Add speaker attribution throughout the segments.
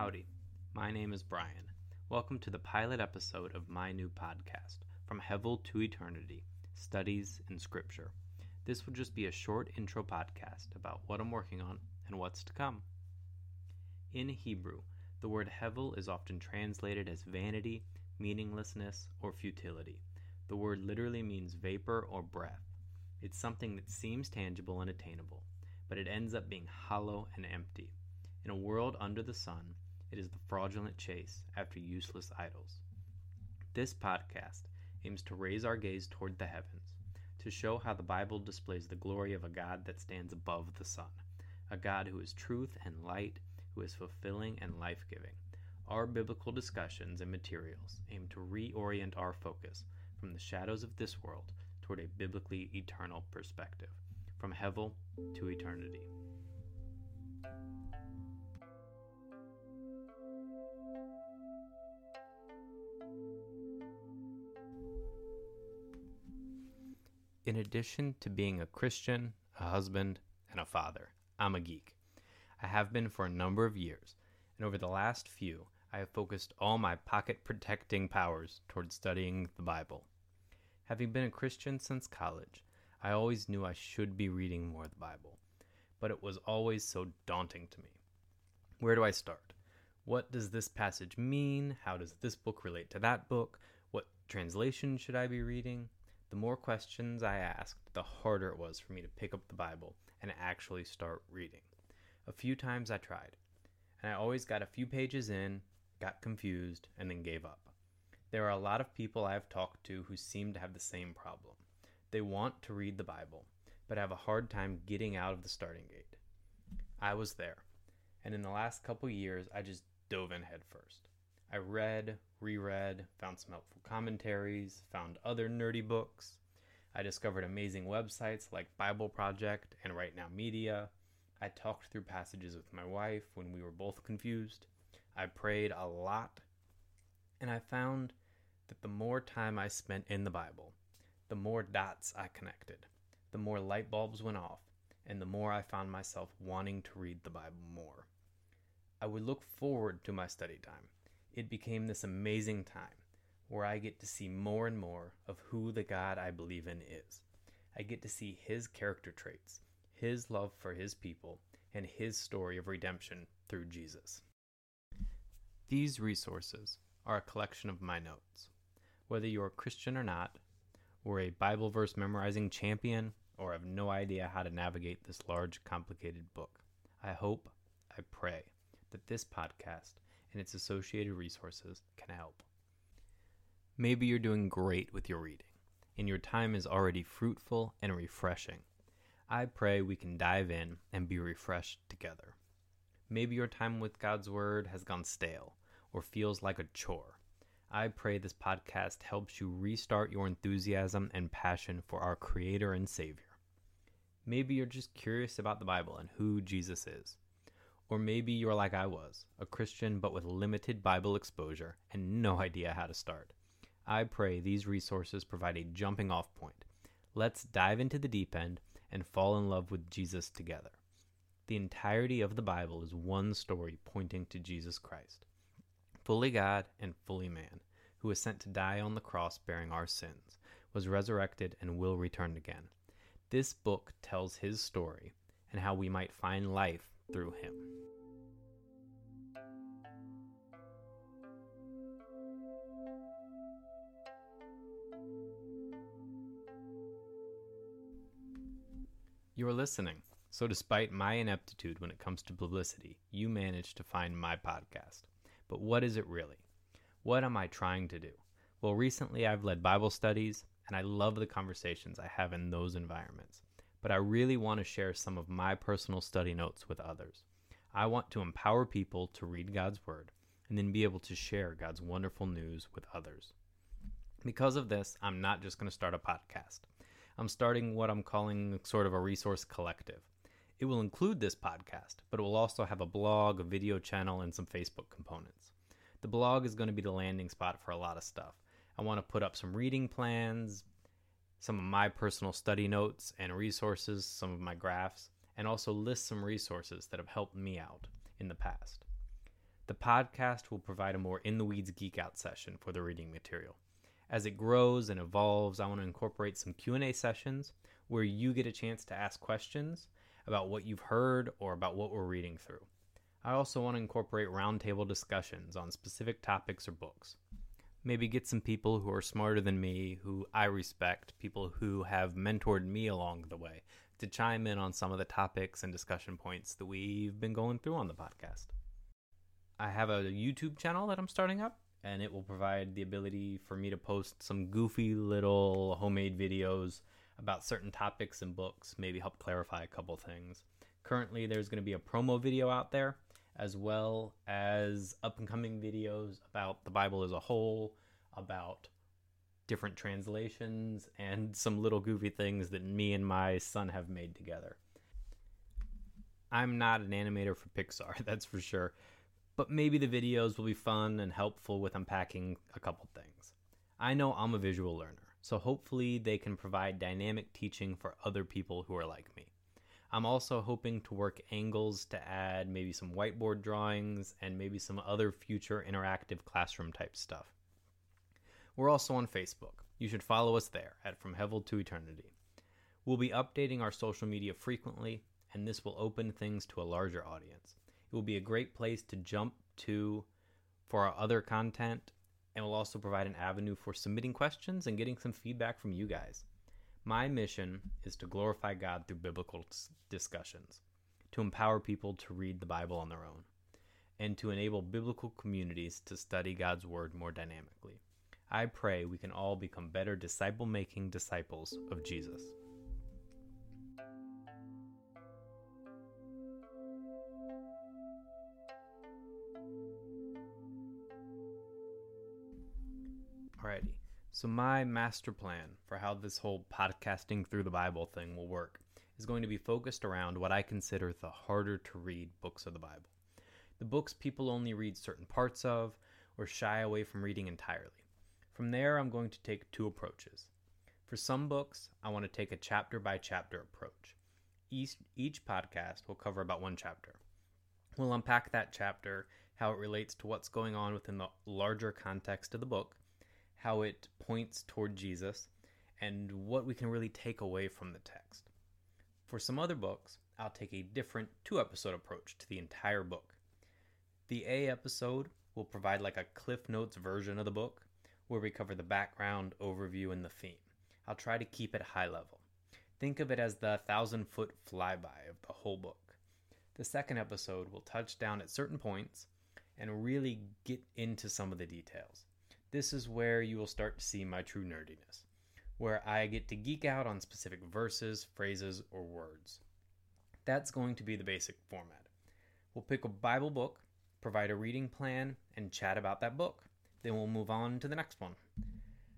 Speaker 1: Howdy, my name is Brian. Welcome to the pilot episode of my new podcast, From Hevel to Eternity Studies in Scripture. This will just be a short intro podcast about what I'm working on and what's to come. In Hebrew, the word Hevel is often translated as vanity, meaninglessness, or futility. The word literally means vapor or breath. It's something that seems tangible and attainable, but it ends up being hollow and empty. In a world under the sun, it is the fraudulent chase after useless idols. This podcast aims to raise our gaze toward the heavens, to show how the Bible displays the glory of a God that stands above the sun, a God who is truth and light, who is fulfilling and life giving. Our biblical discussions and materials aim to reorient our focus from the shadows of this world toward a biblically eternal perspective, from Hevel to eternity. In addition to being a Christian, a husband, and a father, I'm a geek. I have been for a number of years, and over the last few, I have focused all my pocket protecting powers towards studying the Bible. Having been a Christian since college, I always knew I should be reading more of the Bible, but it was always so daunting to me. Where do I start? What does this passage mean? How does this book relate to that book? What translation should I be reading? The more questions I asked, the harder it was for me to pick up the Bible and actually start reading. A few times I tried, and I always got a few pages in, got confused, and then gave up. There are a lot of people I have talked to who seem to have the same problem. They want to read the Bible, but have a hard time getting out of the starting gate. I was there, and in the last couple years, I just dove in headfirst. I read, reread, found some helpful commentaries, found other nerdy books. I discovered amazing websites like Bible Project and Right Now Media. I talked through passages with my wife when we were both confused. I prayed a lot. And I found that the more time I spent in the Bible, the more dots I connected, the more light bulbs went off, and the more I found myself wanting to read the Bible more. I would look forward to my study time it became this amazing time where I get to see more and more of who the God I believe in is. I get to see his character traits, his love for his people, and his story of redemption through Jesus. These resources are a collection of my notes. Whether you're a Christian or not, or a Bible verse memorizing champion, or have no idea how to navigate this large, complicated book, I hope, I pray, that this podcast and its associated resources can help. Maybe you're doing great with your reading, and your time is already fruitful and refreshing. I pray we can dive in and be refreshed together. Maybe your time with God's Word has gone stale or feels like a chore. I pray this podcast helps you restart your enthusiasm and passion for our Creator and Savior. Maybe you're just curious about the Bible and who Jesus is. Or maybe you're like I was, a Christian but with limited Bible exposure and no idea how to start. I pray these resources provide a jumping off point. Let's dive into the deep end and fall in love with Jesus together. The entirety of the Bible is one story pointing to Jesus Christ, fully God and fully man, who was sent to die on the cross bearing our sins, was resurrected, and will return again. This book tells his story and how we might find life through him. You're listening. So, despite my ineptitude when it comes to publicity, you managed to find my podcast. But what is it really? What am I trying to do? Well, recently I've led Bible studies, and I love the conversations I have in those environments but I really want to share some of my personal study notes with others. I want to empower people to read God's Word and then be able to share God's wonderful news with others. Because of this, I'm not just going to start a podcast. I'm starting what I'm calling sort of a resource collective. It will include this podcast, but it will also have a blog, a video channel, and some Facebook components. The blog is going to be the landing spot for a lot of stuff. I want to put up some reading plans, some of my personal study notes and resources, some of my graphs, and also list some resources that have helped me out in the past. The podcast will provide a more in the weeds geek out session for the reading material. As it grows and evolves, I want to incorporate some Q&A sessions where you get a chance to ask questions about what you've heard or about what we're reading through. I also want to incorporate roundtable discussions on specific topics or books. Maybe get some people who are smarter than me, who I respect, people who have mentored me along the way, to chime in on some of the topics and discussion points that we've been going through on the podcast. I have a YouTube channel that I'm starting up, and it will provide the ability for me to post some goofy little homemade videos about certain topics and books, maybe help clarify a couple things. Currently, there's going to be a promo video out there, as well as up and coming videos about the Bible as a whole, about different translations, and some little goofy things that me and my son have made together. I'm not an animator for Pixar, that's for sure, but maybe the videos will be fun and helpful with unpacking a couple things. I know I'm a visual learner, so hopefully they can provide dynamic teaching for other people who are like me. I'm also hoping to work angles to add maybe some whiteboard drawings and maybe some other future interactive classroom type stuff. We're also on Facebook. You should follow us there at From Hevel to Eternity. We'll be updating our social media frequently, and this will open things to a larger audience. It will be a great place to jump to for our other content and will also provide an avenue for submitting questions and getting some feedback from you guys. My mission is to glorify God through biblical discussions, to empower people to read the Bible on their own, and to enable biblical communities to study God's Word more dynamically. I pray we can all become better disciple making disciples of Jesus. So, my master plan for how this whole podcasting through the Bible thing will work is going to be focused around what I consider the harder to read books of the Bible. The books people only read certain parts of or shy away from reading entirely. From there, I'm going to take two approaches. For some books, I want to take a chapter by chapter approach. Each, each podcast will cover about one chapter. We'll unpack that chapter, how it relates to what's going on within the larger context of the book, how it points toward Jesus, and what we can really take away from the text. For some other books, I'll take a different two episode approach to the entire book. The A episode will provide like a Cliff Notes version of the book, where we cover the background, overview, and the theme. I'll try to keep it high level. Think of it as the thousand foot flyby of the whole book. The second episode will touch down at certain points and really get into some of the details this is where you will start to see my true nerdiness, where I get to geek out on specific verses, phrases, or words. That's going to be the basic format. We'll pick a Bible book, provide a reading plan, and chat about that book. Then we'll move on to the next one.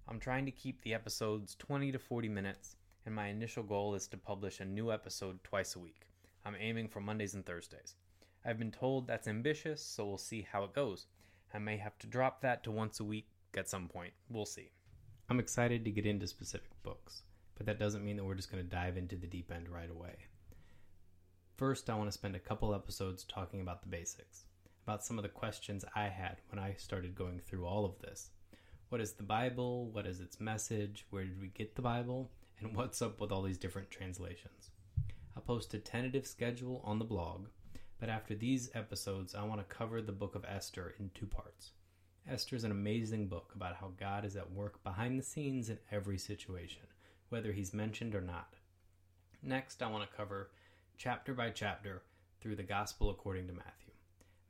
Speaker 1: I'm trying to keep the episodes 20 to 40 minutes, and my initial goal is to publish a new episode twice a week. I'm aiming for Mondays and Thursdays. I've been told that's ambitious, so we'll see how it goes. I may have to drop that to once a week at some point. We'll see. I'm excited to get into specific books, but that doesn't mean that we're just going to dive into the deep end right away. First, I want to spend a couple episodes talking about the basics, about some of the questions I had when I started going through all of this. What is the Bible? What is its message? Where did we get the Bible? And what's up with all these different translations? I'll post a tentative schedule on the blog, but after these episodes, I want to cover the book of Esther in two parts. Esther is an amazing book about how God is at work behind the scenes in every situation, whether he's mentioned or not. Next, I want to cover chapter by chapter through the Gospel according to Matthew.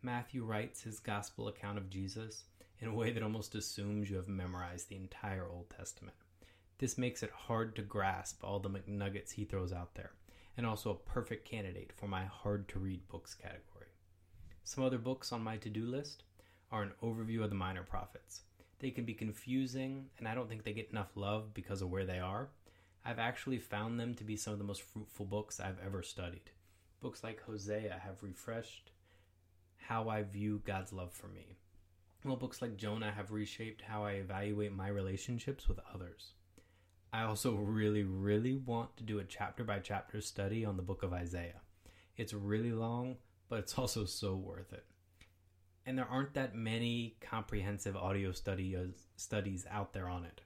Speaker 1: Matthew writes his Gospel account of Jesus in a way that almost assumes you have memorized the entire Old Testament. This makes it hard to grasp all the McNuggets he throws out there, and also a perfect candidate for my hard to read books category. Some other books on my to do list are an overview of the minor prophets. They can be confusing, and I don't think they get enough love because of where they are. I've actually found them to be some of the most fruitful books I've ever studied. Books like Hosea have refreshed how I view God's love for me. While books like Jonah have reshaped how I evaluate my relationships with others. I also really, really want to do a chapter by chapter study on the book of Isaiah. It's really long, but it's also so worth it. And there aren't that many comprehensive audio study, uh, studies out there on it.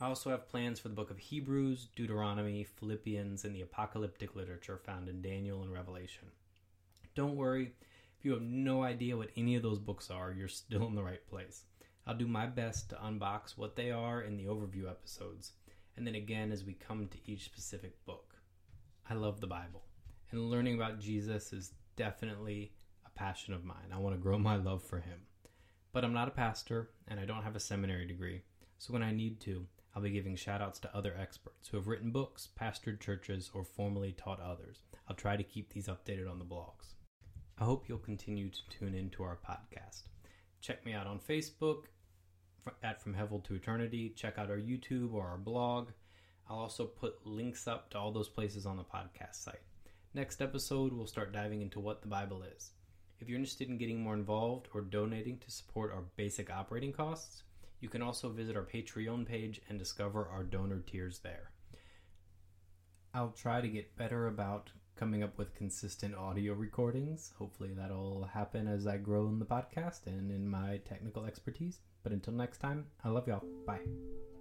Speaker 1: I also have plans for the book of Hebrews, Deuteronomy, Philippians, and the apocalyptic literature found in Daniel and Revelation. Don't worry, if you have no idea what any of those books are, you're still in the right place. I'll do my best to unbox what they are in the overview episodes, and then again as we come to each specific book. I love the Bible, and learning about Jesus is definitely passion of mine. I want to grow my love for him. But I'm not a pastor, and I don't have a seminary degree, so when I need to, I'll be giving shoutouts to other experts who have written books, pastored churches, or formally taught others. I'll try to keep these updated on the blogs. I hope you'll continue to tune in to our podcast. Check me out on Facebook at From Hevel to Eternity. Check out our YouTube or our blog. I'll also put links up to all those places on the podcast site. Next episode, we'll start diving into what the Bible is. If you're interested in getting more involved or donating to support our basic operating costs, you can also visit our Patreon page and discover our donor tiers there. I'll try to get better about coming up with consistent audio recordings. Hopefully, that'll happen as I grow in the podcast and in my technical expertise. But until next time, I love y'all. Bye.